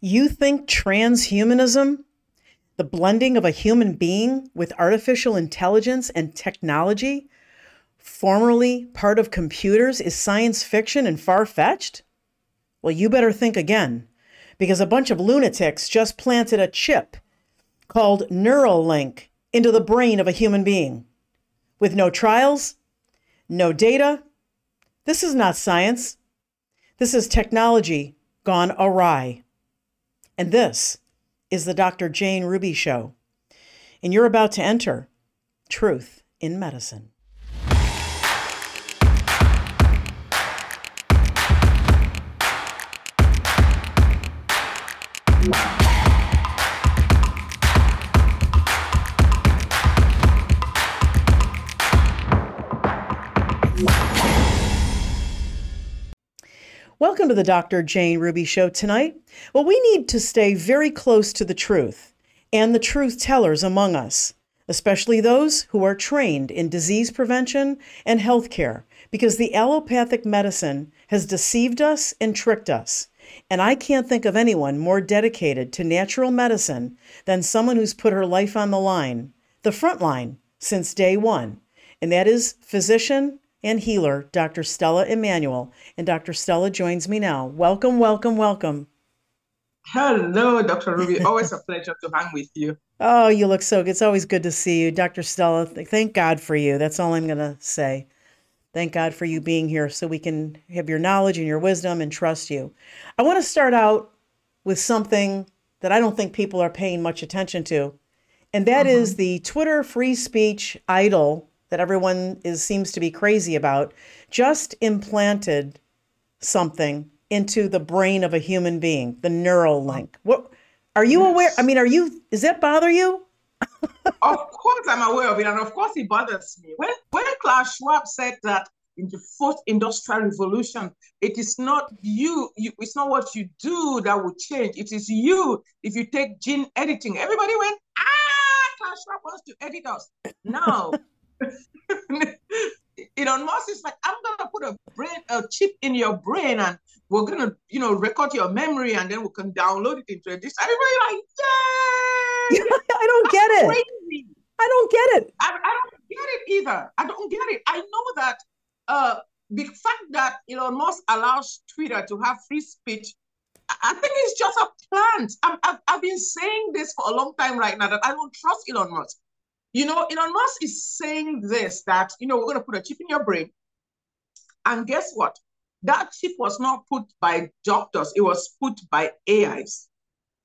You think transhumanism, the blending of a human being with artificial intelligence and technology, formerly part of computers, is science fiction and far fetched? Well, you better think again, because a bunch of lunatics just planted a chip called Neuralink into the brain of a human being. With no trials, no data. This is not science. This is technology gone awry. And this is the Dr. Jane Ruby Show. And you're about to enter Truth in Medicine. Welcome to the Dr. Jane Ruby Show tonight. Well, we need to stay very close to the truth and the truth tellers among us, especially those who are trained in disease prevention and healthcare, because the allopathic medicine has deceived us and tricked us. And I can't think of anyone more dedicated to natural medicine than someone who's put her life on the line, the front line, since day one. And that is physician and healer, Dr. Stella Immanuel. And Dr. Stella joins me now. Welcome, welcome, welcome. Hello, Dr. Ruby. Always a pleasure to hang with you. Oh, you look so good. It's always good to see you, Dr. Stella. Thank God for you. That's all I'm going to say. Thank God for you being here so we can have your knowledge and your wisdom and trust you. I want to start out with something that I don't think people are paying much attention to, and that mm-hmm. is the Twitter free speech idol that everyone is seems to be crazy about just implanted something into the brain of a human being, the Neuralink. What are you yes. aware? I mean, are you does that bother you? of course I'm aware of it, and of course it bothers me. When when Klaus Schwab said that in the fourth industrial revolution, it is not you, you, it's not what you do that will change. It is you. If you take gene editing, everybody went, ah, Klaus Schwab wants to edit us. No, Elon Musk is like, I'm gonna put a brain, a chip in your brain, and we're gonna, you know, record your memory, and then we can download it into this. Everybody like, yay! I don't get it. Crazy. I don't get it. I, I don't get it either. I don't get it. I know that uh, the fact that Elon Musk allows Twitter to have free speech, I think it's just a plant. i have I've been saying this for a long time right now that I don't trust Elon Musk. You know, Elon Musk is saying this that, you know, we're going to put a chip in your brain. And guess what? That chip was not put by doctors, it was put by AIs.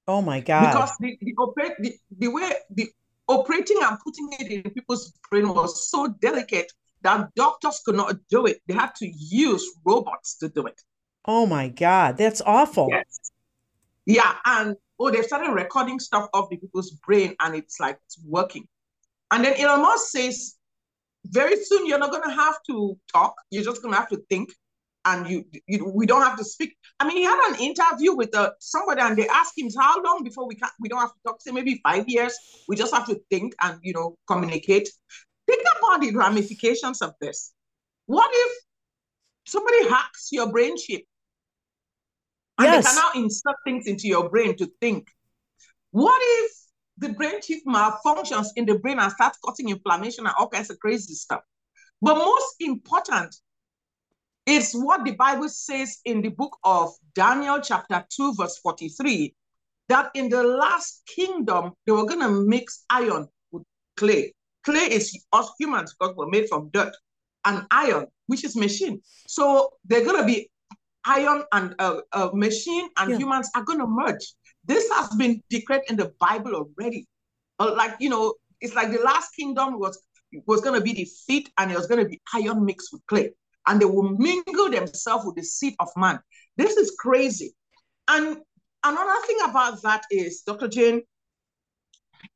Oh my God. Because the, the, operate, the, the way the operating and putting it in people's brain was so delicate that doctors could not do it. They had to use robots to do it. Oh my God, that's awful. Yes. Yeah, and oh, they started recording stuff of the people's brain, and it's like it's working. And then Elon Musk says, very soon you're not going to have to talk. You're just going to have to think. And you, you, we don't have to speak. I mean, he had an interview with uh, somebody, and they asked him how long before we can we don't have to talk. Say maybe five years. We just have to think and you know communicate. Think about the ramifications of this. What if somebody hacks your brain chip and yes. they can now insert things into your brain to think? What if the brain chip malfunctions in the brain and starts causing inflammation and all kinds of crazy stuff. But most important is what the Bible says in the book of Daniel, chapter 2, verse 43, that in the last kingdom, they were going to mix iron with clay. Clay is us humans because we're made from dirt, and iron, which is machine. So they're going to be iron and uh, uh, machine and yeah. humans are going to merge. This has been declared in the Bible already. Like, you know, it's like the last kingdom was was going to be the seed and it was going to be iron mixed with clay. And they will mingle themselves with the seed of man. This is crazy. And another thing about that is, Dr. Jane,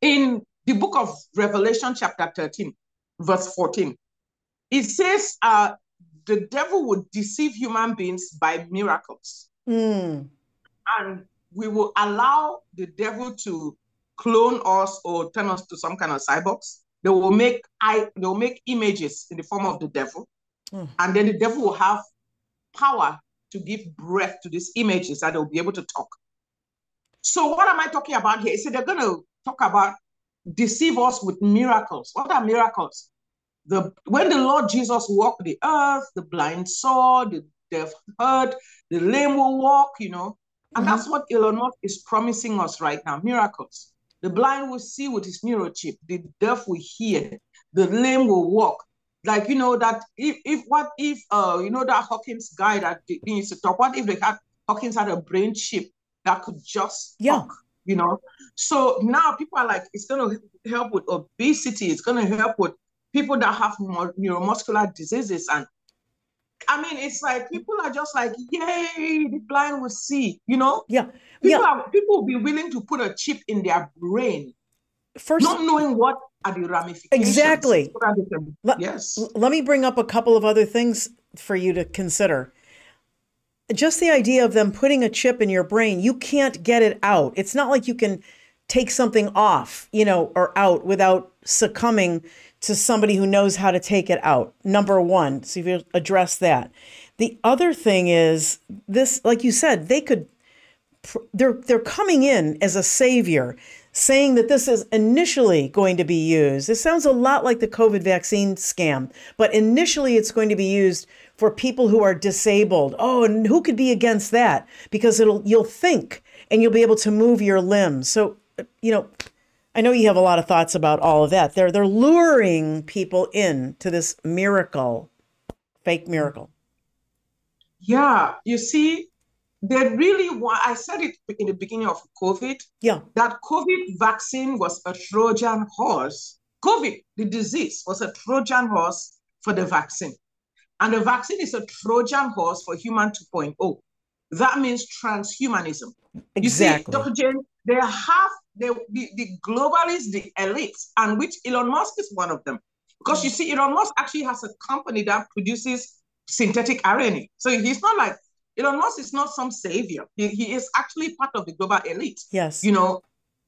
in the book of Revelation, chapter 13, verse 14, it says uh, the devil would deceive human beings by miracles. Mm. And we will allow the devil to clone us or turn us to some kind of cyborgs. They will make I they will make images in the form of the devil, mm. and then the devil will have power to give breath to these images that they'll be able to talk. So what am I talking about here? So they're going to talk about deceive us with miracles. What are miracles? The when the Lord Jesus walked the earth, the blind saw, the deaf heard, the lame will walk, you know. And mm-hmm. that's what Elon Musk is promising us right now, miracles. The blind will see with his neurochip, the deaf will hear, the lame will walk. Like you know that if if what if uh you know that Hawkins guy that needs to talk, what if they had Hawkins had a brain chip that could just yeah. talk, you know? So now people are like, it's going to help with obesity. It's going to help with people that have more neuromuscular diseases. And I mean, it's like people are just like, yay, the blind will see, you know? Yeah. People, yeah. Are, people will be willing to put a chip in their brain, First, not knowing what are the ramifications. Exactly. yes. Let me bring up a couple of other things for you to consider just the idea of them putting a chip in your brain, you can't get it out. It's not like you can take something off, you know, or out without succumbing to somebody who knows how to take it out. Number one, so if you address that. The other thing is this, like you said, they could, they're they're coming in as a savior, saying that this is initially going to be used. It sounds a lot like the COVID vaccine scam, but initially it's going to be used for people who are disabled. Oh, and who could be against that? Because it'll you'll think and you'll be able to move your limbs. So, you know, I know you have a lot of thoughts about all of that. They're they're luring people in to this miracle, fake miracle. Yeah, you see, they really want. I said it in the beginning of COVID. Yeah, that COVID vaccine was a Trojan horse. COVID, the disease, was a Trojan horse for the vaccine. And the vaccine is a Trojan horse for human 2.0. That means transhumanism. Exactly. You see, Dr. Jane, they have the, the, the globalists, the elites, and which Elon Musk is one of them. Because you see, Elon Musk actually has a company that produces synthetic RNA. So he's not like Elon Musk is not some savior. He, he is actually part of the global elite. Yes. You know,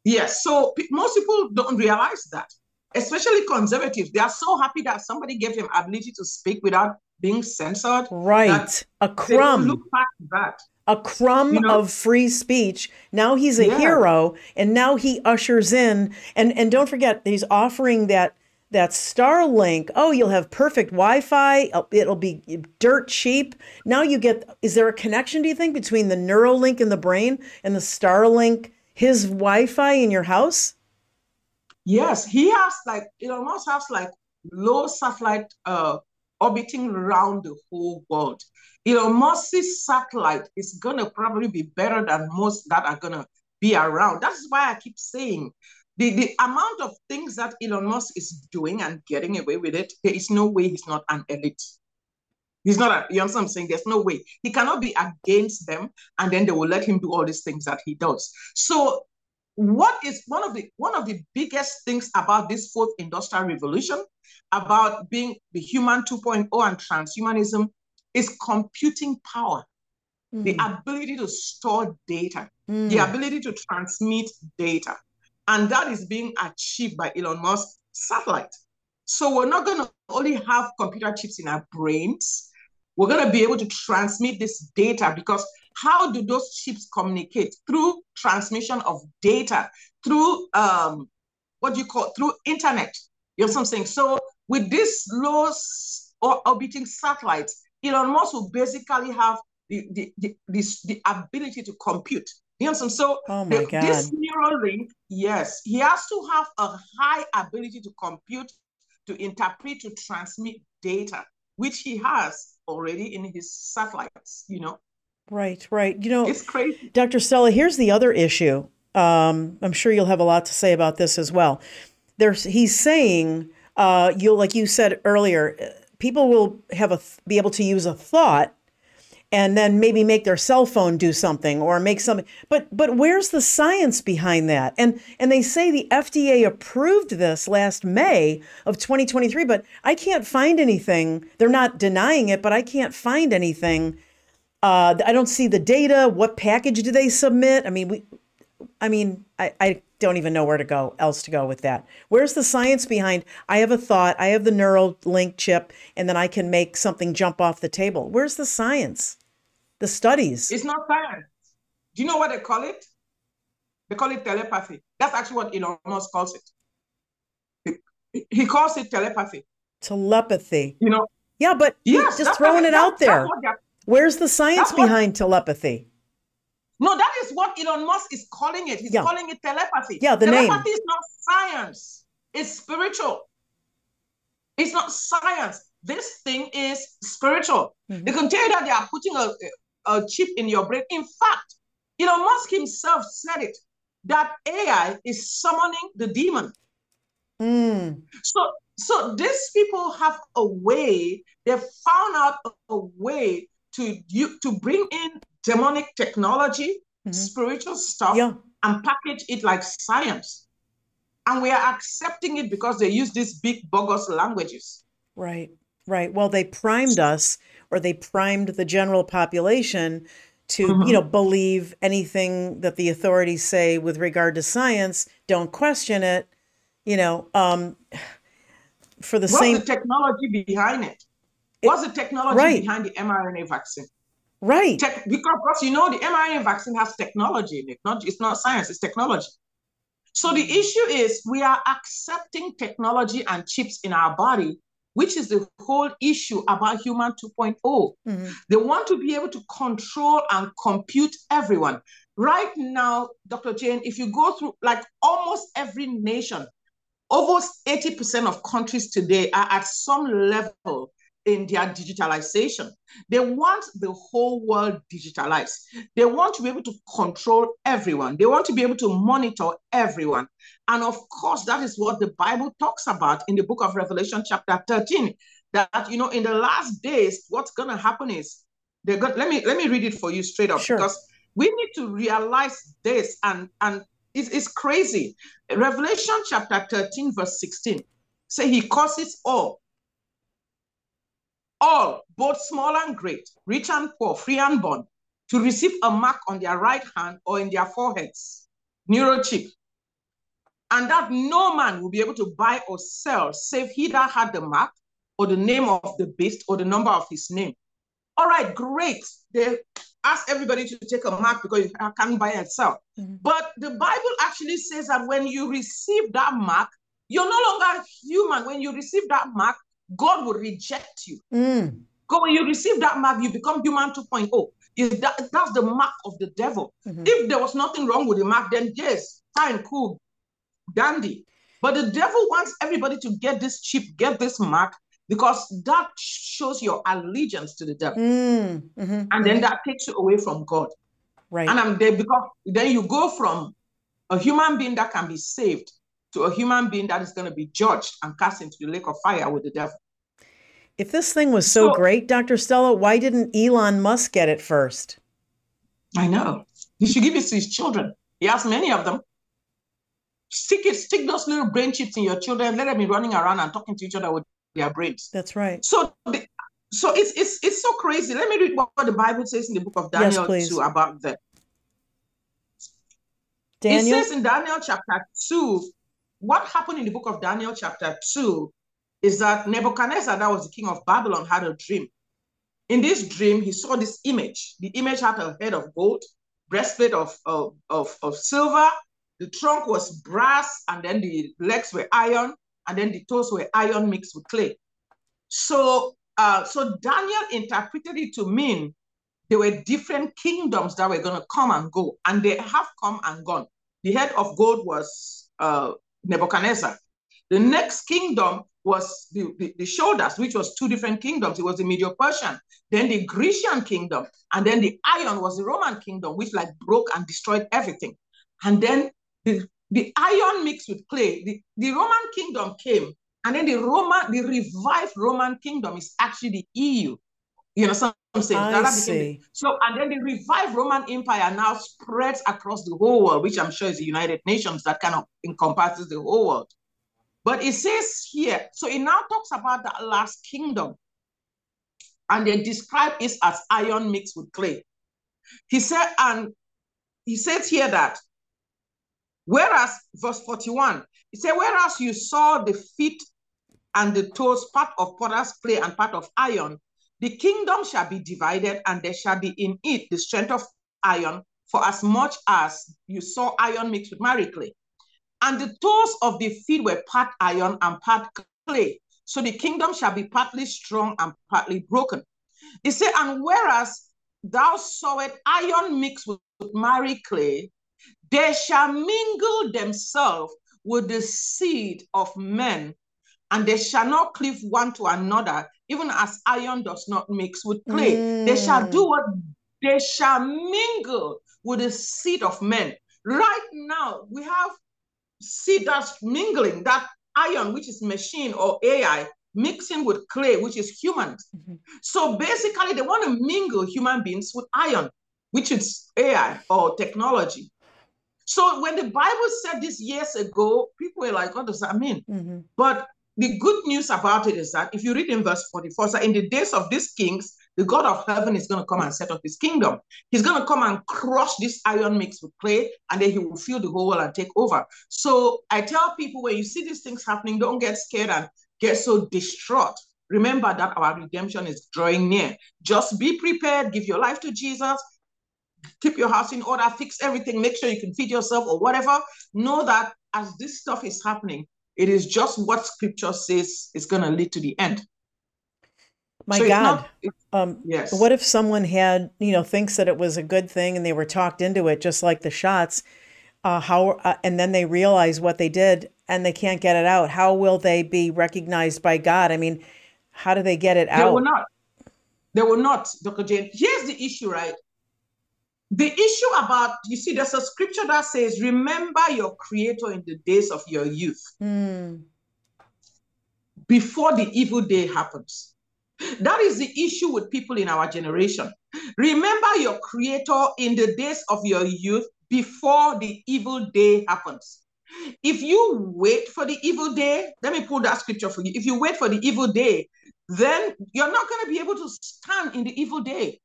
yes. So most people don't realize that, especially conservatives. They are so happy that somebody gave him ability to speak without being censored. Right. A crumb. Look past that. A crumb you know? of free speech. Now he's a yeah. hero, and now he ushers in. And and don't forget, he's offering that that Starlink. Oh, you'll have perfect Wi-Fi. It'll be dirt cheap. Now you get. Is there a connection? Do you think between the Neuralink in the brain and the Starlink, his Wi-Fi in your house? Yes, he has like it almost has like low satellite uh orbiting around the whole world. Elon Musk's satellite is going to probably be better than most that are going to be around. That's why I keep saying the, the amount of things that Elon Musk is doing and getting away with it, there is no way he's not an elite. He's not, a, you know what I'm saying? There's no way. He cannot be against them and then they will let him do all these things that he does. So what is one of the one of the biggest things about this fourth industrial revolution about being the human 2.0 and transhumanism is computing power. Mm. the ability to store data. Mm. the ability to transmit data. And that is being achieved by elon musk satellite. So we're not going to only have computer chips in our brains. We're going to be able to transmit this data because how do those chips communicate? Through transmission of data through um, what do you call through internet. You know what i'm saying? So with this low orbiting satellites, Elon Musk will basically have the, the, the, this, the ability to compute. You know So oh the, this Neuralink, yes, he has to have a high ability to compute, to interpret, to transmit data, which he has already in his satellites, you know. Right, right. You know, it's crazy. Dr. Stella, here's the other issue. Um, I'm sure you'll have a lot to say about this as well. There's he's saying uh, you'll like you said earlier, people will have a be able to use a thought and then maybe make their cell phone do something or make something but but where's the science behind that? And and they say the FDA approved this last May of 2023 but I can't find anything. They're not denying it but I can't find anything. Uh, I don't see the data. What package do they submit? I mean we I mean I, I don't even know where to go else to go with that. Where's the science behind I have a thought, I have the Neuralink chip, and then I can make something jump off the table? Where's the science? The studies. It's not science. Do you know what they call it? They call it telepathy. That's actually what Elon Musk calls it. He, he calls it telepathy. Telepathy. You know? Yeah, but Yes, just throwing what- it out there. that's what they're- Where's the science what- behind telepathy? No, that is what Elon Musk is calling it. He's Yeah. calling it telepathy. Yeah, the name. telepathy is not science. It's spiritual. It's not science. This thing is spiritual. Mhm. They can tell you that they are putting a, a chip in your brain. In fact, Elon Musk himself said it that AI is summoning the demon. Mm, So, so these people have a way. They found out a, a way to you to bring in demonic technology, Mhm. spiritual stuff, yeah. and package it like science. And we are accepting it because they use these big bogus languages. Right, right. Well, they primed us, or they primed the general population to, you Mhm. know, believe anything that the authorities say with regard to science. Don't question it. You know, um, for the What's same, the technology behind it? It- What's the technology right. behind the mRNA vaccine? Right? Tech, because, because you know the mRNA vaccine has technology in it. Not it's not science, it's technology. So the issue is we are accepting technology and chips in our body, which is the whole issue about human 2.0. Mhm. They want to be able to control and compute everyone. Right now, Dr. Jane, if you go through like almost every nation, almost 80% of countries today are at some level in their digitalization. They want the whole world digitalized. They want to be able to control everyone. They want to be able to monitor everyone. And of course, that is what the Bible talks about in the book of Revelation, chapter 13. That you know, in the last days, what's gonna happen is they're going let me let me read it for you straight up Sure. because we need to realize this and and it's, it's crazy. Revelation chapter 13, verse 16. Say he causes all all, both small and great, rich and poor, free and bond, to receive a mark on their right hand or in their foreheads, neurochip, and that no man will be able to buy or sell save he that had the mark or the name of the beast or the number of his name. All right, great. They ask everybody to take a mark because you can't buy and sell. Mhm. But the Bible actually says that when you receive that mark, you're no longer human. When you receive that mark, God will reject you. Mm, Because when you receive that mark, you become human 2.0. Is that, that's the mark of the devil. Mhm. If there was nothing wrong with the mark, then yes, fine, cool, dandy. But the devil wants everybody to get this chip, get this mark, because that shows your allegiance to the devil. mm, mhm, And then mhm. that takes you away from God. right. And I'm there because then you go from a human being that can be saved to a human being that is going to be judged and cast into the lake of fire with the devil. If this thing was so So- great, Dr. Stella, why didn't Elon Musk get it first? I know. He should give it to his children. He has many of them. Stick it, stick those little brain chips in your children. Let them be running around and talking to each other with their brains. That's right. So, the, so it's it's it's so crazy. Let me read what the Bible says in the book of Daniel please. too about them. Daniel? It says in Daniel chapter 2, what happened in the book of Daniel chapter 2 is that Nebuchadnezzar, that was the king of Babylon, had a dream. In this dream, he saw this image. The image had a head of gold, breastplate of, of, of, of silver, the trunk was brass, and then the legs were iron, and then the toes were iron mixed with clay. So, uh, so Daniel interpreted it to mean there were different kingdoms that were going to come and go, and they have come and gone. The head of gold was uh, Nebuchadnezzar. The next kingdom was the, the, the shoulders, which was two different kingdoms. It was the Medo-Persian, then the Grecian kingdom, and then the iron was the Roman kingdom, which like broke and destroyed everything. And then the, the iron mixed with clay, the, the Roman kingdom came, and then the Roman, the revived Roman kingdom is actually the EU. You know, some saying I that became the- see. so, and then the revived Roman Empire now spreads across the whole world, which I'm sure is the United Nations that kind of encompasses the whole world. But it says here, so it now talks about that last kingdom, and they describe it as iron mixed with clay. He said, and he says here that, whereas, verse 41, he said, whereas you saw the feet and the toes part of potter's clay and part of iron, the kingdom shall be divided, and there shall be in it the strength of iron for as much as you saw iron mixed with miry clay. And the toes of the feet were part iron and part clay. So the kingdom shall be partly strong and partly broken. He said, and whereas thou sawest iron mixed with, with clay, they shall mingle themselves with the seed of men, and they shall not cleave one to another, even as iron does not mix with clay. Mm. They shall do what they shall mingle with the seed of men. Right now, we have seed that's mingling, that iron, which is machine or AI, mixing with clay, which is humans. Mm-hmm. So basically, they want to mingle human beings with iron, which is AI or technology. So when the Bible said this years ago, people were like, what does that mean? Mm-hmm. But the good news about it is that if you read in verse 44, so in the days of these kings, the God of heaven is going to come and set up his kingdom. He's going to come and crush this iron mix with clay, and then he will fill the whole world and take over. So I tell people when you see these things happening, don't get scared and get so distraught. Remember that our redemption is drawing near. Just be prepared, give your life to Jesus, keep your house in order, fix everything, make sure you can feed yourself or whatever. Know that as this stuff is happening, it is just what scripture says is going to lead to the end. My so God. Not, um, yes. What if someone had, you know, thinks that it was a good thing and they were talked into it, just like the shots? Uh, how uh, and then they realize what they did and they can't get it out. How will they be recognized by God? I mean, how do they get it out? They will not. They will not, Dr. Jane. Here's the issue, right? The issue about, you see, there's a scripture that says, Remember your creator in the days of your youth. Mm. Before the evil day happens. That is the issue with people in our generation. Remember your creator in the days of your youth before the evil day happens. If you wait for the evil day, let me pull that scripture for you. If you wait for the evil day, then you're not going to be able to stand in the evil day.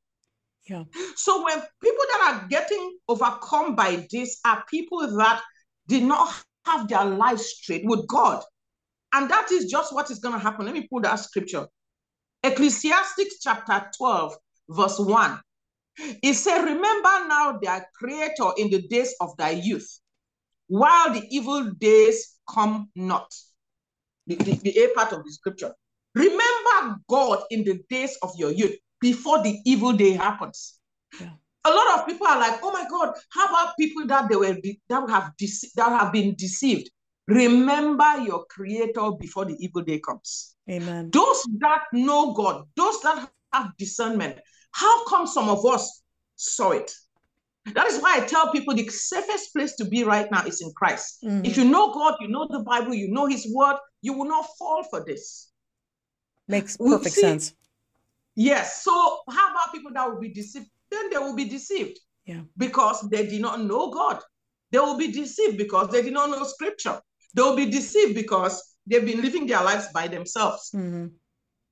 Yeah. So when people that are getting overcome by this are people that did not have their life straight with God. And that is just what is going to happen. Let me pull that scripture. Ecclesiastes chapter 12, verse 1. It said, Remember now thy creator in the days of thy youth, while the evil days come not. The, the, the A part of the scripture. Remember God in the days of your youth before the evil day happens. Yeah. A lot of people are like, oh my God, how about people that they were that have dece- that have been deceived? Remember your creator before the evil day comes. Amen. Those that know God, those that have discernment, how come some of us saw it? That is why I tell people the safest place to be right now is in Christ. Mm-hmm. If you know God, you know the Bible, you know His word, you will not fall for this. Makes perfect see, sense. Yes. So how about people that will be deceived? Then they will be deceived. Yeah. Because they did not know God. They will be deceived because they did not know scripture. They will be deceived because they've been living their lives by themselves. Mm-hmm.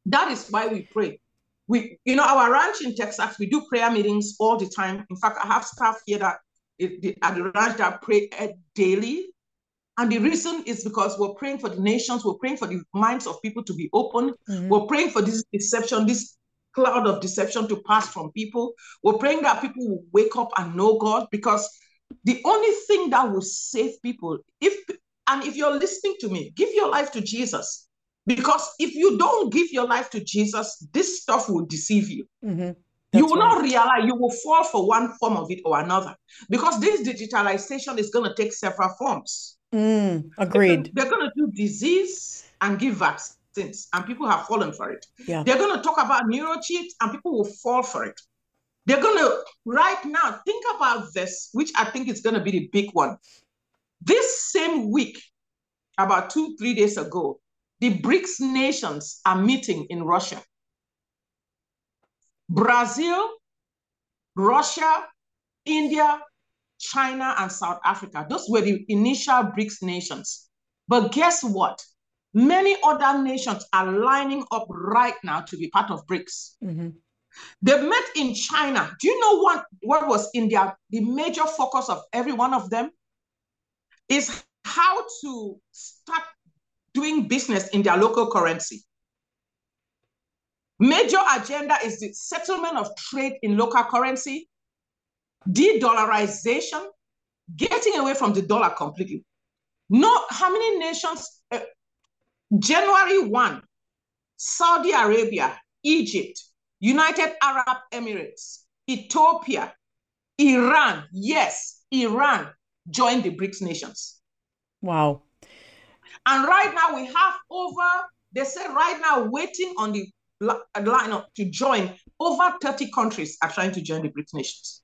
That is why we pray. We, you know, our ranch in Texas, we do prayer meetings all the time. In fact, I have staff here that at the ranch that pray daily. And the reason is because we're praying for the nations, we're praying for the minds of people to be open, mm-hmm. we're praying for this deception, this cloud of deception to pass from people. We're praying that people will wake up and know God because the only thing that will save people, if and if you're listening to me, give your life to Jesus. Because if you don't give your life to Jesus, this stuff will deceive you. Mm-hmm. You will right. not realize you will fall for one form of it or another. Because this digitalization is going to take several forms. Mm, agreed. They're, they're going to do disease and give vaccine since, and people have fallen for it. Yeah. They're going to talk about neurochips, and people will fall for it. They're going to, right now, think about this, which I think is going to be the big one. This same week, about two, three days ago, the BRICS nations are meeting in Russia. Brazil, Russia, India, China, and South Africa. Those were the initial BRICS nations. But guess what? Many other nations are lining up right now to be part of BRICS. Mm-hmm. They met in China. Do you know what, what was in their the major focus of every one of them? Is how to start doing business in their local currency. Major agenda is the settlement of trade in local currency de-dollarization, getting away from the dollar completely. No, how many nations? Uh, January 1, Saudi Arabia, Egypt, United Arab Emirates, Ethiopia, Iran, yes, Iran joined the BRICS nations. Wow. And right now we have over, they say right now waiting on the line to join, over 30 countries are trying to join the BRICS nations.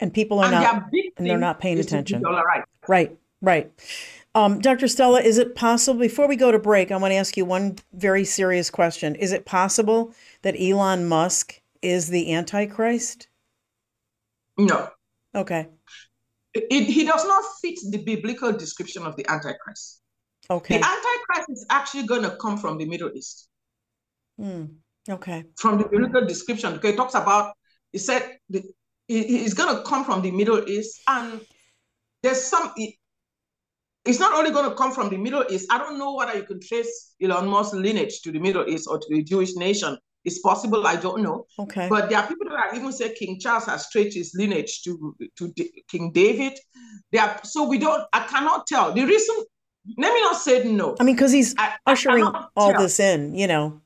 And people are and not, and they're not paying attention. Right. right, right. Um, Dr. Stella, is it possible, before we go to break, I want to ask you one very serious question. Is it possible that Elon Musk is the Antichrist? No. Okay. It, he does not fit the biblical description of the Antichrist. Okay. The Antichrist is actually going to come from the Middle East. Hmm. Okay. From the biblical description, because it talks about, he said the, he's going to come from the Middle East, and there's some. It's not only going to come from the Middle East. I don't know whether you can trace Elon Musk's lineage to the Middle East or to the Jewish nation. It's possible. I don't know. Okay. But there are people that even say King Charles has traced his lineage to to King David. There, are, so we don't. I cannot tell the reason. Let me not say no. I mean, because he's I, ushering I all tell. this in. You know.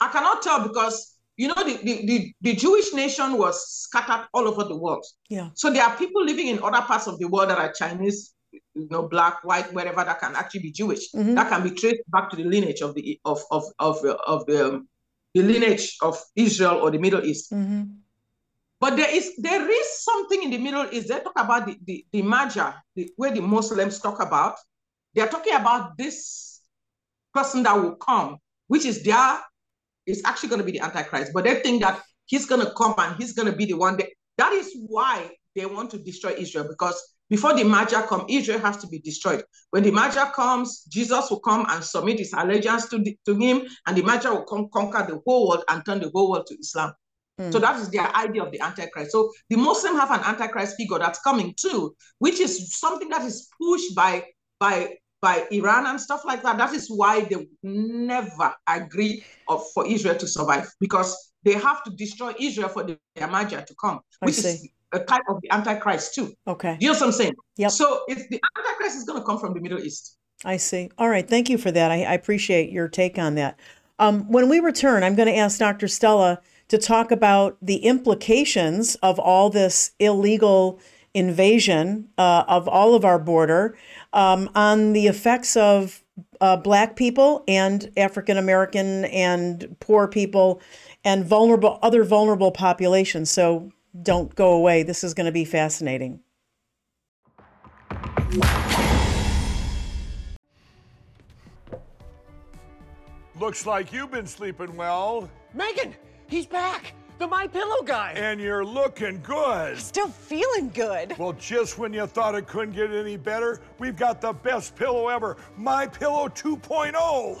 I cannot tell because you know the, the, the, the, Jewish nation was scattered all over the world. Yeah. So there are people living in other parts of the world that are Chinese, you know, black, white, wherever that can actually be Jewish. Mm-hmm. That can be traced back to the lineage of the of of of of the um, the lineage of Israel or the Middle East. Mm-hmm. But there is there is something in the Middle East. They talk about the the, the Mahdi, the, where the Muslims talk about. They're talking about this person that will come, which is their is actually going to be the Antichrist. But they think that he's going to come and he's going to be the one that that is why they want to destroy Israel because before the Mahdi come, Israel has to be destroyed. When the Mahdi comes, Jesus will come and submit his allegiance to, the, to him, and the Mahdi will come conquer the whole world and turn the whole world to Islam. Mm. So that is their idea of the Antichrist. So the Muslim have an Antichrist figure that's coming too, which is something that is pushed by by by Iran and stuff like that. That is why they never agree of, for Israel to survive because they have to destroy Israel for the Mahdi to come, which is a type of the Antichrist too. Okay. You know what I'm saying? Yeah. So if the Antichrist is going to come from the Middle East. I see. All right. Thank you for that. I, I appreciate your take on that. Um, when we return, I'm going to ask Dr. Stella to talk about the implications of all this illegal invasion uh, of all of our border um, on the effects of uh, Black people and African American and poor people and vulnerable other vulnerable populations. So don't go away. This is going to be fascinating. Looks like you've been sleeping well. Megan, he's back. The My Pillow guy. And you're looking good. Still feeling good. Well, just when you thought it couldn't get any better, we've got the best pillow ever, My Pillow 2.0.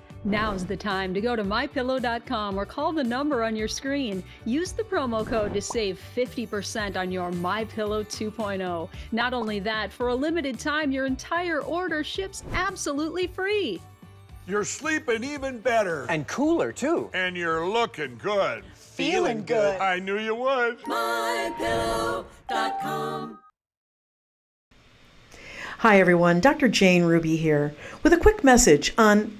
Now's the time to go to mypillow.com or call the number on your screen. Use the promo code to save 50% on your MyPillow 2.0. Not only that, for a limited time, your entire order ships absolutely free. You're sleeping even better. And cooler, too. And you're looking good. Feeling good. I knew you would. MyPillow.com. Hi, everyone. Dr. Jane Ruby here with a quick message on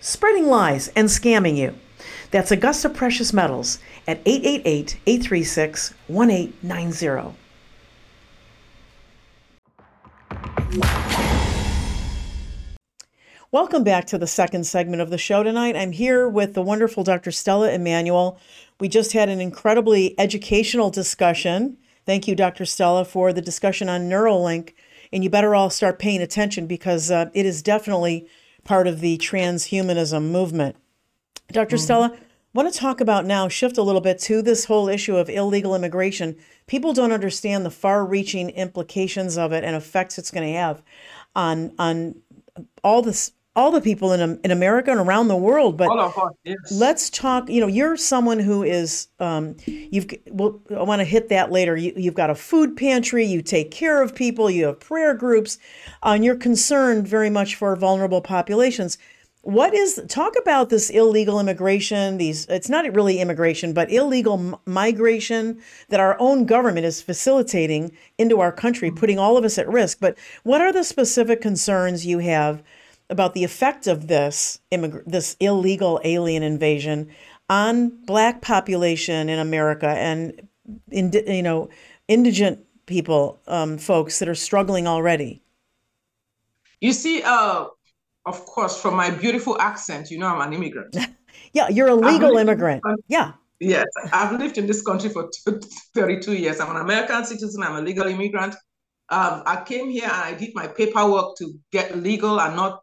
spreading lies and scamming you. That's Augusta Precious Metals at 888 836 1890. Welcome back to the second segment of the show tonight. I'm here with the wonderful Dr. Stella Immanuel. We just had an incredibly educational discussion. Thank you, Dr. Stella, for the discussion on Neuralink. And you better all start paying attention because uh, it is definitely part of the transhumanism movement. doctor mm-hmm. Stella, I want to talk about now, shift a little bit to this whole issue of illegal immigration. People don't understand the far reaching implications of it and effects it's going to have on, on all this all the people in in America and around the world. But yes. let's talk. You know, you're someone who is um, you've. Well, I want to hit that later. You, have got a food pantry. You take care of people. You have prayer groups, uh, and you're concerned very much for vulnerable populations. What is talk about this illegal immigration? These it's not really immigration, but illegal m- migration that our own government is facilitating into our country, putting all of us at risk. But what are the specific concerns you have? About the effect of this immig- this illegal alien invasion on black population in America and in, you know indigent people um, folks that are struggling already. You see uh, of course from my beautiful accent you know i'm an immigrant. Yeah you're a legal immigrant. yeah. Yes i've lived in this country for 32 years. I'm an american citizen i'm a legal immigrant. Um, i came here and i did my paperwork to get legal and not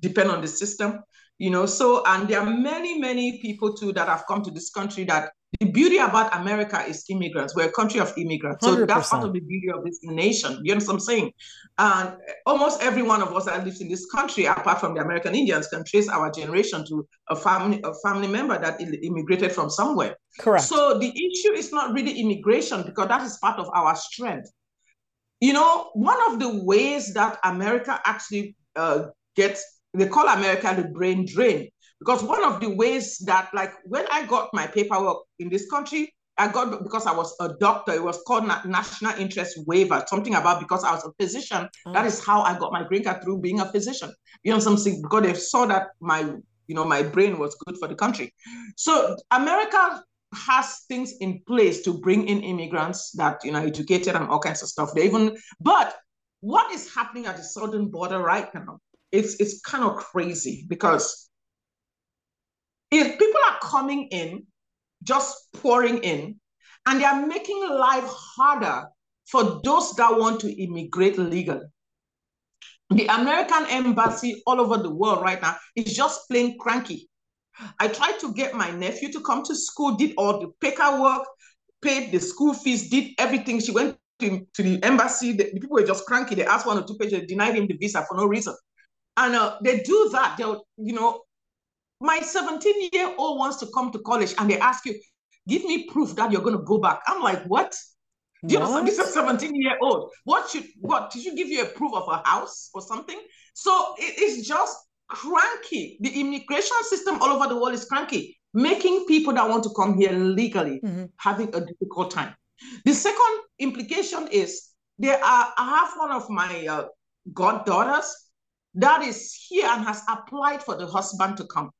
depend on the system you know. So and there are many many people too that have come to this country that the beauty about america is immigrants. We're a country of immigrants. So 100%. that's part of the beauty of this nation. You know what i'm saying? And almost every one of us that lives in this country apart from the american indians can trace our generation to a family a family member that immigrated from somewhere. Correct. So the issue is not really immigration because that is part of our strength. You know one of the ways that america actually uh, gets they call America the brain drain. Because one of the ways that, like, when I got my paperwork in this country, I got because I was a doctor. It was called na- national interest waiver, something about because I was a physician. Oh. That is how I got my green card through being a physician. You know, something because they saw that my, you know, my brain was good for the country. So America has things in place to bring in immigrants that you know educated and all kinds of stuff. They even, but what is happening at the southern border right now it's it's kind of crazy because if people are coming in, just pouring in, and they are making life harder for those that want to immigrate legally. The American embassy all over the world right now is just plain cranky. I tried to get my nephew to come to school, did all the paperwork, paid the school fees, did everything. She went to, to the embassy. The, the people were just cranky. They asked one or two pages, denied him the visa for no reason. And uh, they do that. They'll, you know, my 17 year old wants to come to college and they ask you, give me proof that you're going to go back. I'm like, what? Do you know, this is 17 year old. What should, what, did you give you a proof of a house or something? So it is just cranky. The immigration system all over the world is cranky, making people that want to come here legally mm-hmm. having a difficult time. The second implication is there are, I have one of my uh, goddaughters that is here and has applied for the husband to come.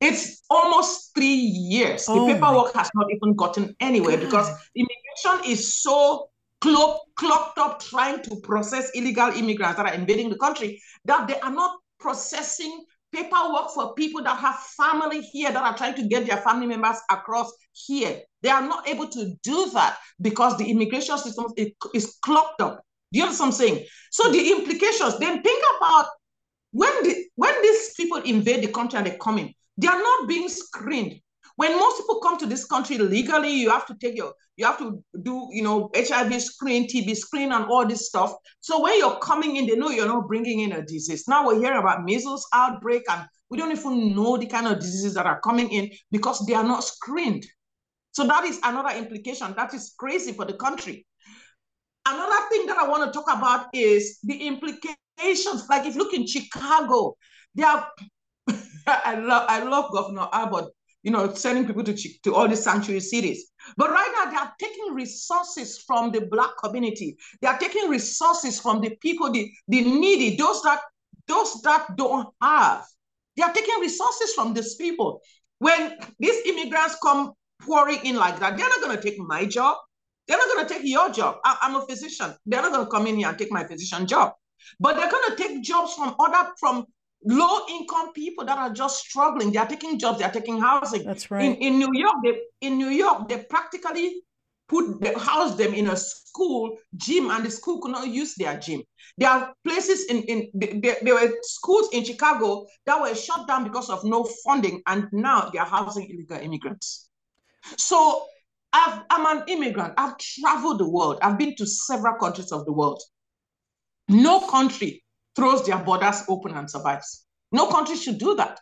It's almost three years. Oh the paperwork has not even gotten anywhere God. because immigration is so clo- clogged up trying to process illegal immigrants that are invading the country that they are not processing paperwork for people that have family here that are trying to get their family members across here. They are not able to do that because the immigration system is, is clogged up. Do you understand what I'm saying? So the implications, then think about when the when these people invade the country and they come in, they are not being screened. When most people come to this country legally, you have to take your, you have to do, you know, HIV screen, TB screen, and all this stuff. So when you're coming in, they know you're not bringing in a disease. Now we're hearing about measles outbreak, and we don't even know the kind of diseases that are coming in because they are not screened. So that is another implication. That is crazy for the country. Another thing that I want to talk about is the implications. Like if you look in Chicago, they are I love I love Governor Abbott, you know, sending people to, to all these sanctuary cities. But right now, they are taking resources from the Black community. They are taking resources from the people, the, the needy, those that those that don't have. They are taking resources from these people. When these immigrants come pouring in like that, they're not going to take my job. They're not going to take your job. I, am a physician. They're not going to come in here and take my physician job. But they're going to take jobs from other from low income people that are just struggling. They are taking jobs, they are taking housing. That's right. In, in New York, they in New York, they practically put they house them in a school gym, and the school could not use their gym. There are places in in there, there were schools in Chicago that were shut down because of no funding, and now they are housing illegal immigrants. So I've, I'm an immigrant. I've traveled the world. I've been to several countries of the world. No country throws their borders open and survives. No country should do that.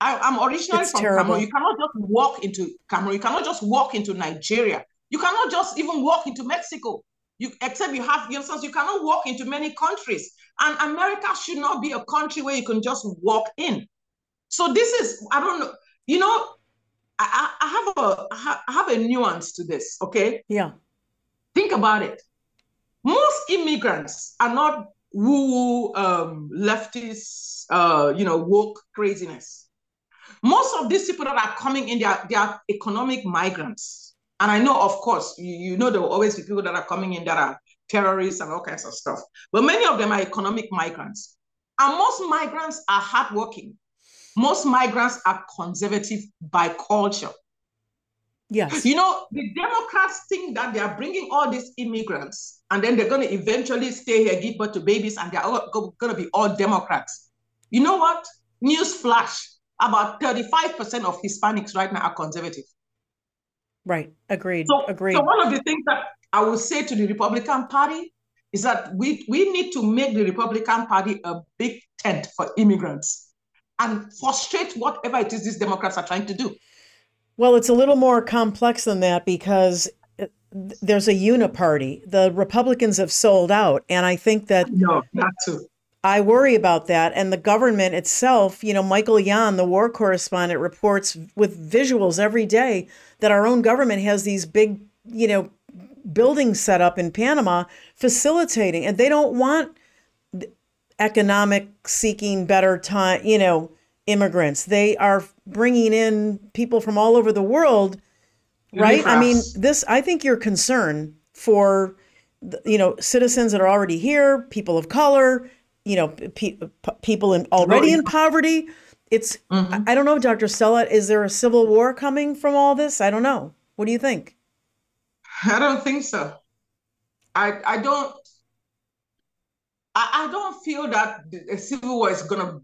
I, am originally it's from terrible. Cameroon. You cannot just walk into Cameroon. You cannot just walk into Nigeria. You cannot just even walk into Mexico. You, except you have your sons, you cannot walk into many countries. And America should not be a country where you can just walk in. So this is, I don't know, you know, I, I have a I have a nuance to this, okay? Yeah. Think about it. Most immigrants are not woo um, leftist, uh, you know, woke craziness. Most of these people that are coming in, they are, they are economic migrants. And I know, of course, you, you know, there will always be people that are coming in that are terrorists and all kinds of stuff. But many of them are economic migrants. And most migrants are hardworking. Most migrants are conservative by culture. Yes. You know, the Democrats think that they are bringing all these immigrants and then they're going to eventually stay here, give birth to babies, and they're all going to be all Democrats. You know what? News flash about 35% of Hispanics right now are conservative. Right. Agreed. So, Agreed. So, one of the things that I would say to the Republican Party is that we, we need to make the Republican Party a big tent for immigrants and frustrate whatever it is these Democrats are trying to do. Well, it's a little more complex than that because uh, there's a uniparty. The Republicans have sold out, and I think that no, not to. I worry about that. And the government itself, you know, Michael Yon, the war correspondent, reports with visuals every day that our own government has these big, you know, buildings set up in Panama facilitating, and they don't want economic seeking better time, you know, immigrants. They are bringing in people from all over the world, right? I mean, this, I think your concern for, you know, citizens that are already here, people of color, you know, pe- people in already in poverty. It's, mm-hmm. I don't know, Dr. Stella, is there a civil war coming from all this? I don't know. What do you think? I don't think so. I, I don't, I, I don't feel that a civil war is going to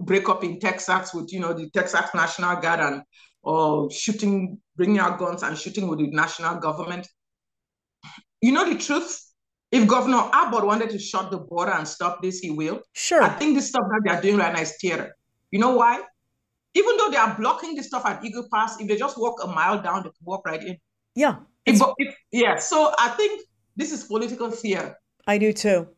break up in Texas with, you know, the Texas National Guard and or shooting, bringing out guns and shooting with the national government. You know the truth? If Governor Abbott wanted to shut the border and stop this, he will. Sure. I think the stuff that they're doing right now is theater. You know why? Even though they are blocking the stuff at Eagle Pass, if they just walk a mile down, they can walk right in. Yeah. If, if, yeah. So I think this is political theater. I do too.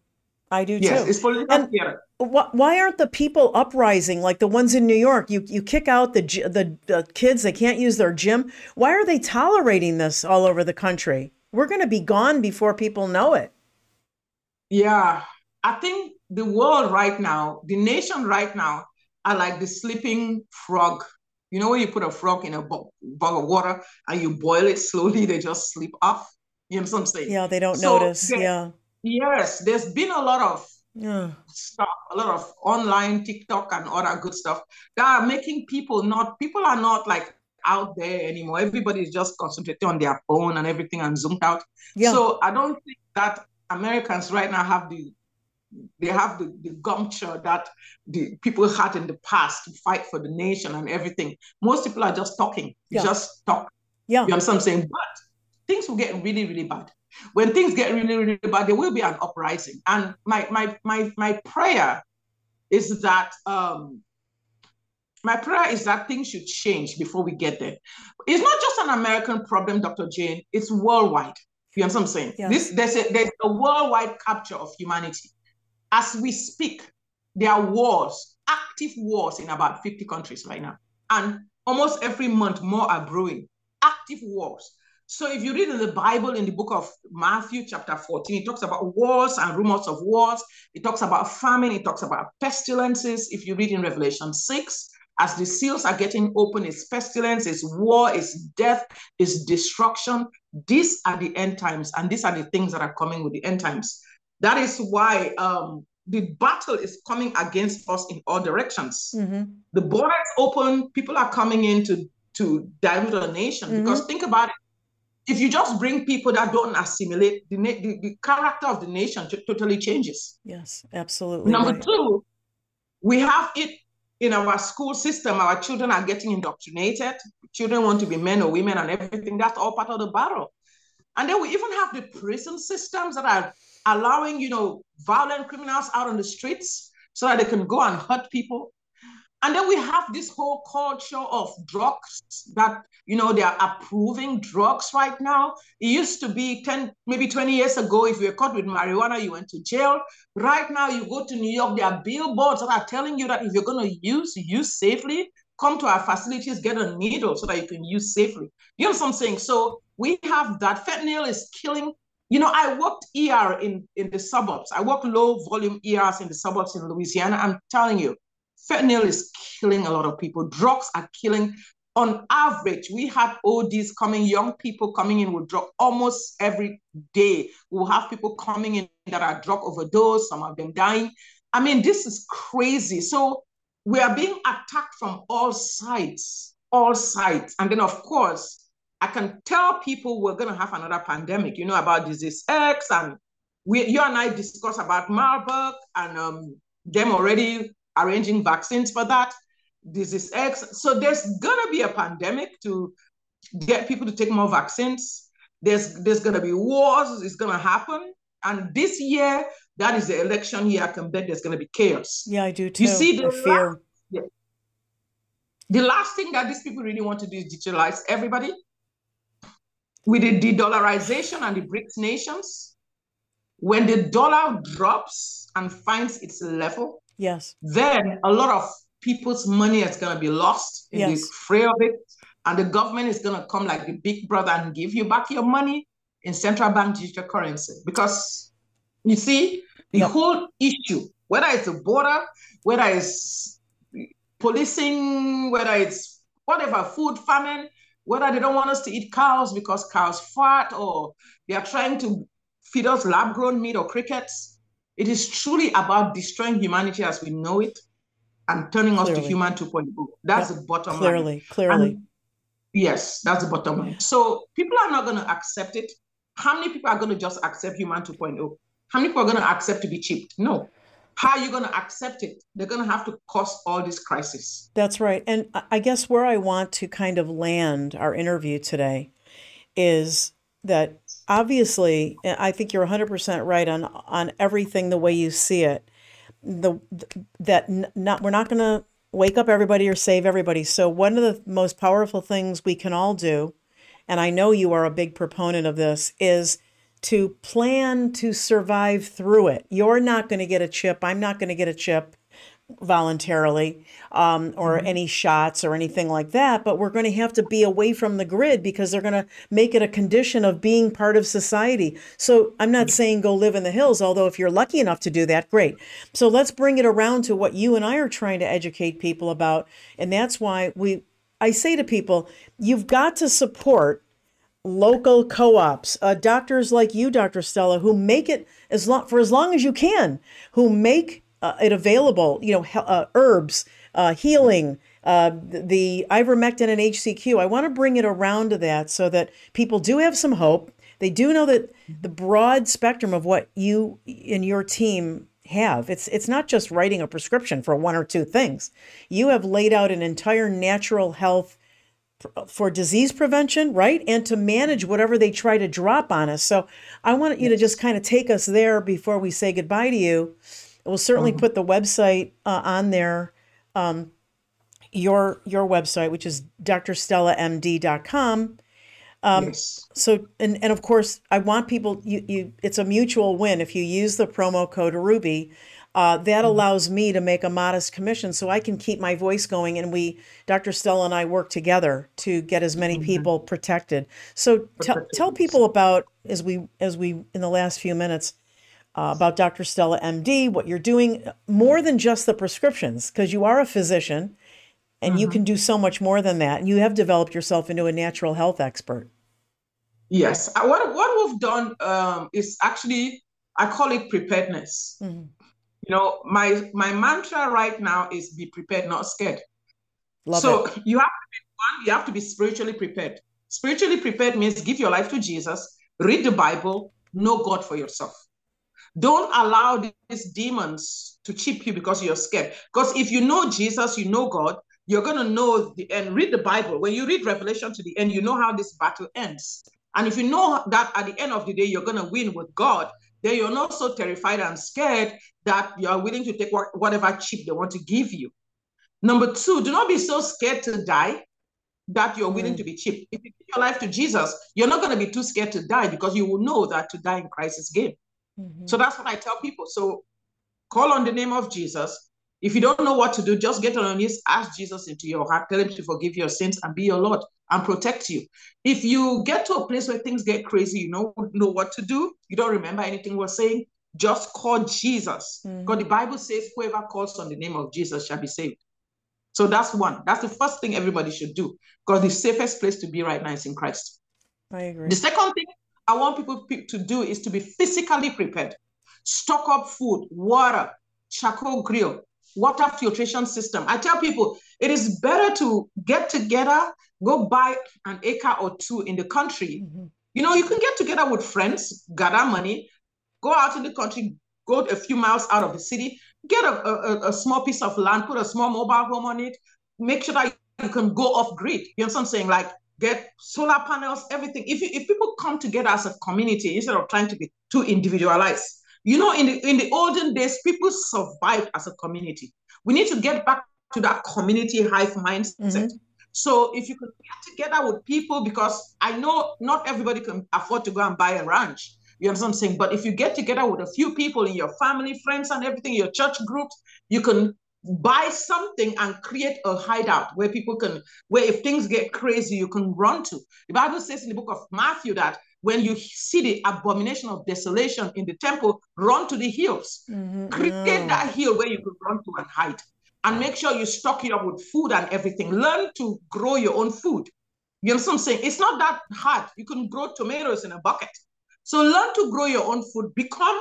I do yes, too. It's political and theater. Wh- why aren't the people uprising like the ones in New York? You you kick out the, the the kids; they can't use their gym. Why are they tolerating this all over the country? We're going to be gone before people know it. Yeah, I think the world right now, the nation right now, are like the sleeping frog. You know when you put a frog in a bog of water and you boil it slowly, they just sleep off. You know what I'm saying? Yeah, they don't so notice. yeah. Yes, there's been a lot of yeah. stuff, a lot of online TikTok and other good stuff that are making people not people are not like out there anymore. Everybody is just concentrating on their phone and everything and zoomed out. Yeah. So I don't think that Americans right now have the they have the, the gumpture that the people had in the past to fight for the nation and everything. Most people are just talking, yeah. just talk. Yeah. You know what I'm saying? But things will get really, really bad when things get really, really bad, there will be an uprising. And my my my my prayer is that um my prayer is that things should change before we get there. It's not just an American problem, Dr. Jane, it's worldwide. You understand what I'm saying? Yeah. This there's a there's a worldwide capture of humanity. As we speak, there are wars, active wars in about 50 countries right now. And almost every month more are brewing. Active wars. So if you read in the Bible in the book of Matthew, chapter 14, it talks about wars and rumors of wars. It talks about famine. It talks about pestilences. If you read in Revelation 6, as the seals are getting open, it's pestilence, it's war, it's death, it's destruction. These are the end times, and these are the things that are coming with the end times. That is why um, the battle is coming against us in all directions. Mm-hmm. The border is open, people are coming in to, to dilute our nation. Mm-hmm. Because think about it if you just bring people that don't assimilate, the, the, the character of the nation t- totally changes. Yes, absolutely. Number right. two, we have it in our school system, our children are getting indoctrinated. Children want to be men or women and everything. That's all part of the battle. And then we even have the prison systems that are allowing, you know, violent criminals out on the streets so that they can go and hurt people. And then we have this whole culture of drugs that, you know, they are approving drugs right now. It used to be 10, maybe 20 years ago, if you were caught with marijuana, you went to jail. Right now, you go to New York, there are billboards that are telling you that if you're going to use, use safely, come to our facilities, get a needle so that you can use safely. You know what I'm saying? So we have that. Fentanyl is killing. You know, I worked ER in, in the suburbs. I worked low volume ERs in the suburbs in Louisiana. I'm telling you, fentanyl is killing a lot of people. Drugs are killing. On average, we have ODs coming, young people coming in with drug almost every day. We'll have people coming in that are drug overdose, some of them dying. I mean, this is crazy. So we are being attacked from all sides, all sides. And then, of course, I can tell people we're going to have another pandemic, you know, about disease X. And we, you and I discussed about Marburg and um, them already arranging vaccines for that. This is X. So there's gonna be a pandemic to get people to take more vaccines. There's there's gonna be wars. It's gonna happen. And this year, that is the election year. I can bet there's gonna be chaos. Yeah, I do too. You see the fear. Yeah. The last thing that these people really want to do is digitalize everybody. With the de-dollarization and the BRICS nations, when the dollar drops and finds its level, Yes. Then a lot of people's money is going to be lost in yes. the fray of it. And the government is going to come like the big brother and give you back your money in central bank digital currency. Because you see, the yep. whole issue, whether it's a border, whether it's policing, whether it's whatever, food famine, whether they don't want us to eat cows because cows fat, or they are trying to feed us lab grown meat or crickets it is truly about destroying humanity as we know it and turning clearly. us to human 2.0. That's yeah, the bottom clearly, line. Clearly, clearly. Yes, that's the bottom line. So people are not going to accept it. How many people are going to just accept human 2.0? How many people are going to accept to be chipped? No. How are you going to accept it? They're going to have to cause all this crisis. That's right. And I guess where I want to kind of land our interview today is that obviously, I think you're 100% right on on everything the way you see it. The that not we're not going to wake up everybody or save everybody. So one of the most powerful things we can all do, and I know you are a big proponent of this, is to plan to survive through it. You're not going to get a chip. I'm not going to get a chip voluntarily um, or mm-hmm. any shots or anything like that, but we're going to have to be away from the grid because they're going to make it a condition of being part of society. So I'm not saying go live in the hills, although if you're lucky enough to do that, great. So let's bring it around to what you and I are trying to educate people about. And that's why we, I say to people, you've got to support local co-ops, uh, doctors like you, Dr. Stella, who make it as long for as long as you can, who make uh, it available, you know, uh, herbs, uh, healing, uh, the ivermectin and HCQ. I want to bring it around to that so that people do have some hope. They do know that the broad spectrum of what you and your team have. It's it's not just writing a prescription for one or two things. You have laid out an entire natural health for disease prevention, right? And to manage whatever they try to drop on us. So I want you to just kind of take us there before we say goodbye to you We'll certainly mm-hmm. put the website uh, on there, um, your your website, which is drstellamd.com. Um, yes. So, and, and of course, I want people, you, you, it's a mutual win. If you use the promo code Ruby, uh, that allows me to make a modest commission so I can keep my voice going. And we, Dr. Stella and I, work together to get as many people protected. So tell tell people about as we as we in the last few minutes uh, about Dr. Stella MD, what you're doing more than just the prescriptions, because you are a physician and you can do so much more than that. And you have developed yourself into a natural health expert. Yes. What, what we've done um, is actually, I call it preparedness. Mhm. You know, my my mantra right now is be prepared, not scared. Love so it. you have to be one, you have to be spiritually prepared. Spiritually prepared means give your life to Jesus, read the Bible, know God for yourself. Don't allow these demons to cheap you because you're scared. Because if you know Jesus, you know God, you're gonna know the end. Read the Bible. When you read Revelation to the end, you know how this battle ends. And if you know that at the end of the day you're gonna win with God, then you're not so terrified and scared that you are willing to take whatever chip they want to give you. Number two, do not be so scared to die that you're willing mm. to be cheap. If you give your life to Jesus, you're not going to be too scared to die because you will know that to die in Christ is gain. So mm-hmm. that's what I tell people. So call on the name of Jesus. If you don't know what to do, just get on your knees, ask Jesus into your heart, tell him to forgive your sins and be your Lord and protect you. If you get to a place where things get crazy, you don't know what to do, you don't remember anything we're saying, just call Jesus. Mm. Because the Bible says, whoever calls on the name of Jesus shall be saved. So that's one. That's the first thing everybody should do. Because the safest place to be right now is in Christ. I agree. The second thing I want people to do is to be physically prepared. Stock up food, water, charcoal grill, water filtration system. I tell people it is better to get together, go buy an acre or two in the country. Mm-hmm. You know, you can get together with friends, gather money, go out in the country, go a few miles out of the city, get a, a, a small piece of land, put a small mobile home on it, make sure that you can go off grid. You know what I'm saying? Like get solar panels, everything. If you, if people come together as a community instead of trying to be too individualized, you know, in the in the olden days, people survived as a community. We need to get back to that community hive mindset. Mhm. So if you can get together with people, because I know not everybody can afford to go and buy a ranch. You understand what I'm saying? But if you get together with a few people in your family, friends, and everything, your church groups, you can buy something and create a hideout where people can, where if things get crazy, you can run to. The Bible says in the book of Matthew that when you see the abomination of desolation in the temple, run to the hills. Mm-hmm, create mm. that hill where you can run to and hide. And make sure you stock it up with food and everything. Learn to grow your own food. You know what I'm saying? It's not that hard. You can grow tomatoes in a bucket. So learn to grow your own food. Become,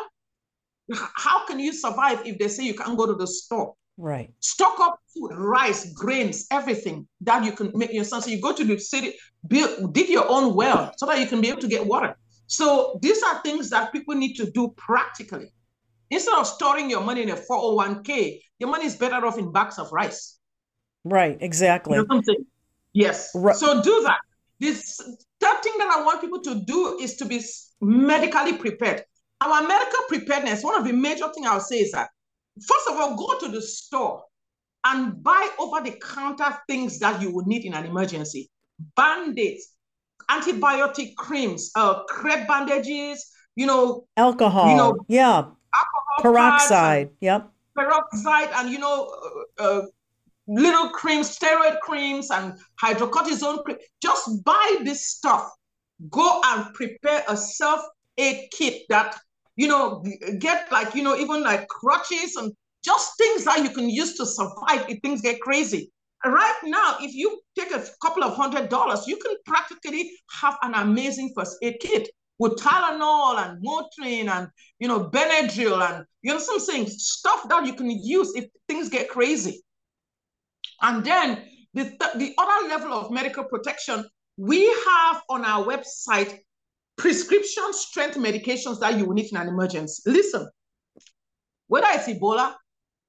how can you survive if they say you can't go to the store? Right. Stock up food, rice, grains, everything that you can make yourself. So you go to the city, build, dig your own well so that you can be able to get water. So these are things that people need to do practically. Instead of storing your money in a 401k, your money is better off in bags of rice. Right. Exactly. You know what I'm saying? Yes. Right. So do that. This third thing that I want people to do is to be medically prepared. Our medical preparedness, one of the major things I'll say is that, first of all, go to the store and buy over the counter things that you will need in an emergency. Band-aids, antibiotic creams, uh, crepe bandages, you know, Alcohol. You know, yeah. alcohol pads and Peroxide. Yep. peroxide and you know uh, uh, little creams steroid creams and hydrocortisone cream just buy this stuff go and prepare a self-aid kit that you know get like you know even like crutches and just things that you can use to survive if things get crazy right now if you take a couple of hundred dollars you can practically have an amazing first aid kit with Tylenol and Motrin and you know Benadryl and you know some things stuff that you can use if things get crazy. And then the, th- the other level of medical protection, we have on our website prescription strength medications that you will need in an emergency. Listen, whether it's Ebola,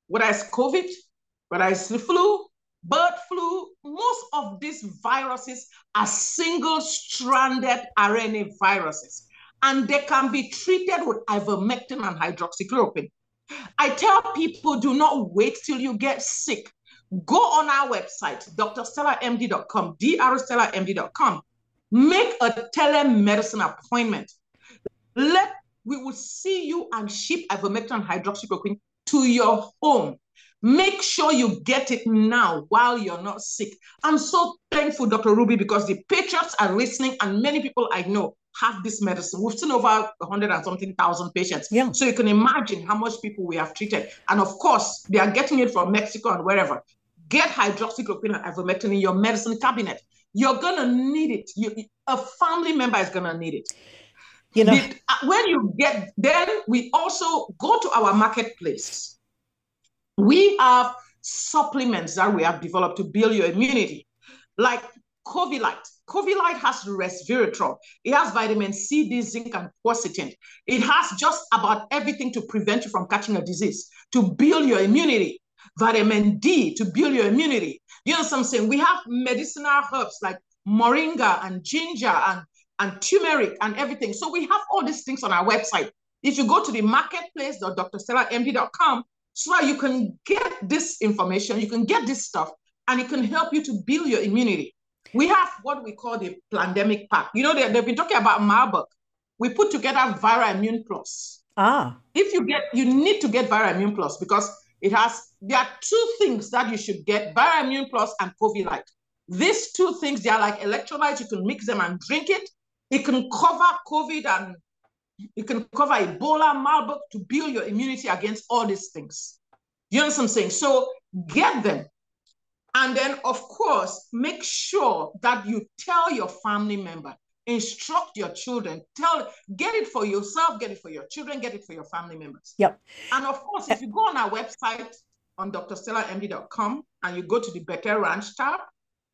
whether it's COVID, whether it's the flu, bird flu, most of these viruses are single stranded RNA viruses, and they can be treated with ivermectin and hydroxychloroquine. I tell people do not wait till you get sick. Go on our website, drstellamd.com, drstellamd.com. Make a telemedicine appointment. Let we will see you and ship ivermectin and hydroxychloroquine to your home. Make sure you get it now while you're not sick. I'm so thankful, Dr. Ruby, because the patriots are listening, and many people I know have this medicine. We've seen over 100 and something thousand patients. Yeah. So you can imagine how much people we have treated. And of course, they are getting it from Mexico and wherever. Get hydroxychloroquine and ivermectin in your medicine cabinet. You're going to need it. You, a family member is going to need it. You know, The- uh, when you get, then we also go to our marketplace. We have supplements that we have developed to build your immunity, like Covilite. Covilite has resveratrol. It has vitamin C, D, zinc, and quercetin. It has just about everything to prevent you from catching a disease, to build your immunity. Vitamin D to build your immunity. You know what I'm saying? We have medicinal herbs like moringa and ginger and, and turmeric and everything. So we have all these things on our website. If you go to the marketplace.drstellamd.com, so that you can get this information, you can get this stuff, and it can help you to build your immunity. We have what we call the pandemic pack. You know, they, they've been talking about Marburg. We put together Vira Immune Plus. ah, If you get, you need to get Vira Immune Plus because it has, there are two things that you should get, Bioimmune Plus and COVID These two things, they are like electrolytes. You can mix them and drink it. It can cover COVID and it can cover Ebola, Marburg to build your immunity against all these things. You know what I'm saying? So get them. And then, of course, make sure that you tell your family member, instruct your children, tell, get it for yourself, get it for your children, get it for your family members. yep. And of course, if you go on our website on drstellamd.com and you go to the Better Ranch tab,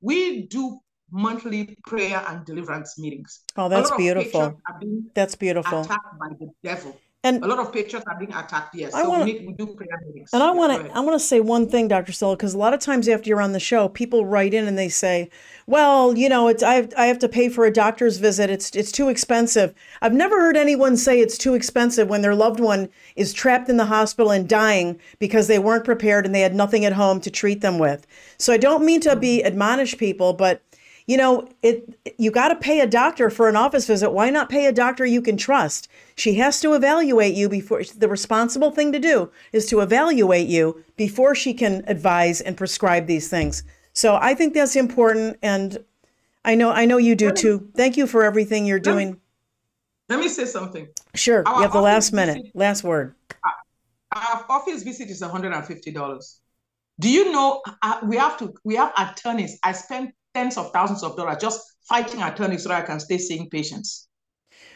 we do monthly prayer and deliverance meetings. Oh, that's beautiful. patriots are being That's beautiful. attacked by the devil. And A lot of patriots are being attacked, yes. I So wanna- we need we do prayer meetings. And I want to. I want to say one thing, Dr. Stella, because a lot of times after you're on the show, people write in and they say, "Well, you know, it's I have, I have to pay for a doctor's visit. It's it's too expensive." I've never heard anyone say it's too expensive when their loved one is trapped in the hospital and dying because they weren't prepared and they had nothing at home to treat them with. So I don't mean to be admonish people, but you know, it you got to pay a doctor for an office visit. Why not pay a doctor you can trust? She has to evaluate you before the responsible thing to do is to evaluate you before she can advise and prescribe these things. So I think that's important and I know I know you do too. Thank you for everything you're doing. Let me say something. Sure, Our you have the last minute. visit- Last word. Our office visit is $150. Do you know uh, we have to we have attorneys? I spend tens of thousands of dollars just fighting attorneys so that I can stay seeing patients.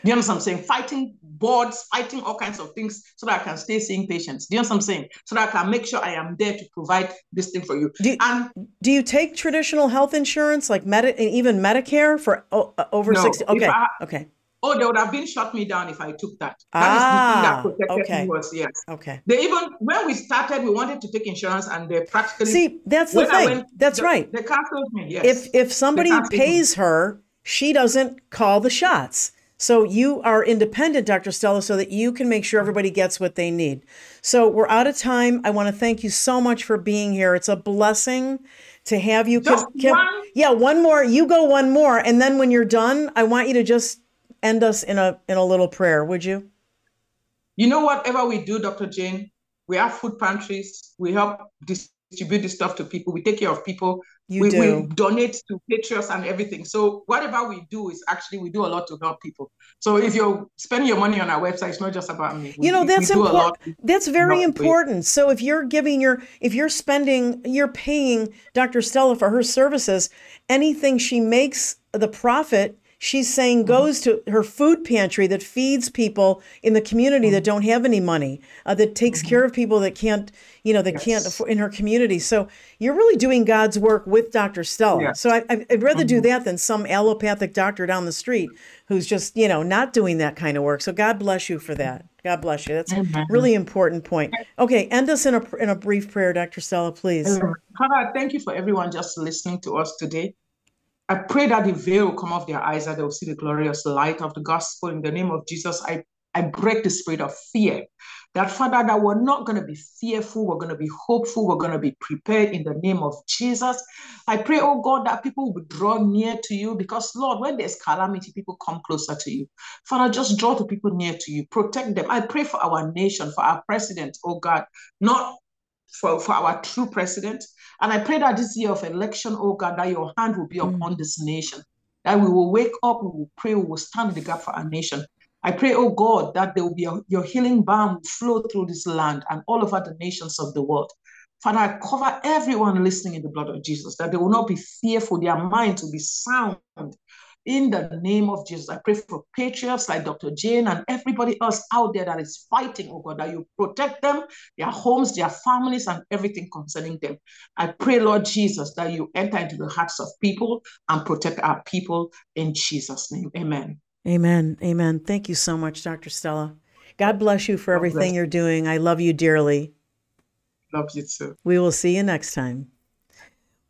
Do you understand what I'm saying? Fighting boards, fighting all kinds of things so that I can stay seeing patients. Do you understand what I'm saying? So that I can make sure I am there to provide this thing for you. Do- and Do you take traditional health insurance like Medi- even Medicare for o- over No, 60? Okay. I- Okay. Oh, they would have been shut me down if I took that. That Ah, is the thing that protected okay. me was yes. Okay. They even when we started, we wanted to take insurance and they practically See, that's the thing. went- That's the- right. They canceled me, yes. if if somebody can't take them. pays her, she doesn't call the shots. So you are independent, Dr. Stella, so that you can make sure everybody gets what they need. So we're out of time. I want to thank you so much for being here. It's a blessing to have you. Just one? yeah, one more. You go one more, and then when you're done, I want you to just end us in a in a little prayer. Would you? You know, whatever we do, Dr. Jane, we have food pantries. We help distribute this stuff to people. We take care of people. You we, do. we donate to patriots and everything. So whatever we do is actually we do a lot to help people. So if you're spending your money on our website, it's not just about me. We- You know that's we do a lot. important. That's very important. So if you're giving your, if you're spending, you're paying Dr. Stella for her services, anything she makes, the profit she's saying Mm-hmm. goes to her food pantry that feeds people in the community that Mm-hmm. don't have any money, uh, that takes care of people that can't, you know, that can't afford in her community. So you're really doing God's work with Dr. Stella. Yes. So I, I'd rather Mm-hmm. do that than some allopathic doctor down the street who's just, you know, not doing that kind of work. So God bless you for that. God bless you. That's a really important point. Okay, end us in a in a brief prayer, Dr. Stella, please. Father, thank you for everyone just listening to us today. I pray that the veil will come off their eyes, that they will see the glorious light of the gospel. In the name of Jesus, I, I break the spirit of fear. That, Father, that we're not going to be fearful, we're going to be hopeful, we're going to be prepared in the name of Jesus. I pray, oh God, that people will draw near to you because, Lord, when there's calamity, people come closer to you. Father, just draw the people near to you, protect them. I pray for our nation, for our president, oh God, not for, for our true president. And I pray that this year of election, oh God, that your hand will be mm. upon this nation, that we will wake up, we will pray, we will stand in the gap for our nation. I pray, oh God, that there will be a, your healing balm flow through this land and all over the nations of the world. Father, I cover everyone listening in the blood of Jesus, that they will not be fearful, their minds will be sound. In the name of Jesus, I pray for patriots like Dr. Jane and everybody else out there that is fighting, oh God, that you protect them, their homes, their families, and everything concerning them. I pray, Lord Jesus, that you enter into the hearts of people and protect our people in Jesus' name. Amen. Amen. Amen. Thank you so much, Dr. Stella. God bless you for everything you're doing. I love you dearly. Love you too. We will see you next time.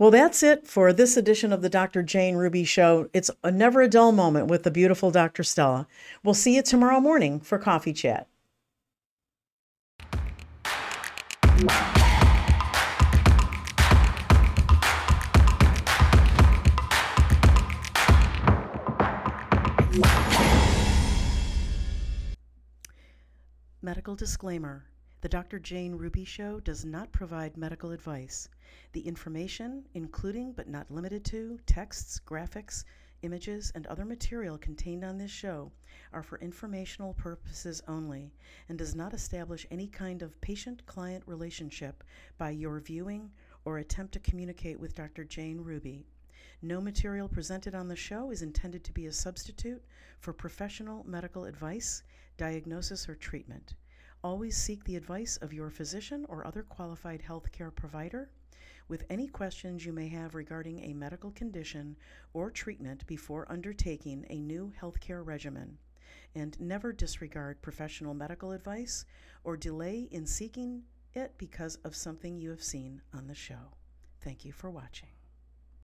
Well, that's it for this edition of the Dr. Jane Ruby Show. It's a never a dull moment with the beautiful Dr. Stella. We'll see you tomorrow morning for Coffee Chat. Medical disclaimer The Dr. Jane Ruby Show does not provide medical advice. The information, including but not limited to texts, graphics, images, and other material contained on this show, are for informational purposes only and does not establish any kind of patient client relationship by your viewing or attempt to communicate with Dr. Jane Ruby. No material presented on the show is intended to be a substitute for professional medical advice diagnosis, or treatment. Always seek the advice of your physician or other qualified healthcare provider with any questions you may have regarding a medical condition or treatment before undertaking a new healthcare regimen. And never disregard professional medical advice or delay in seeking it because of something you have seen on the show. Thank you for watching.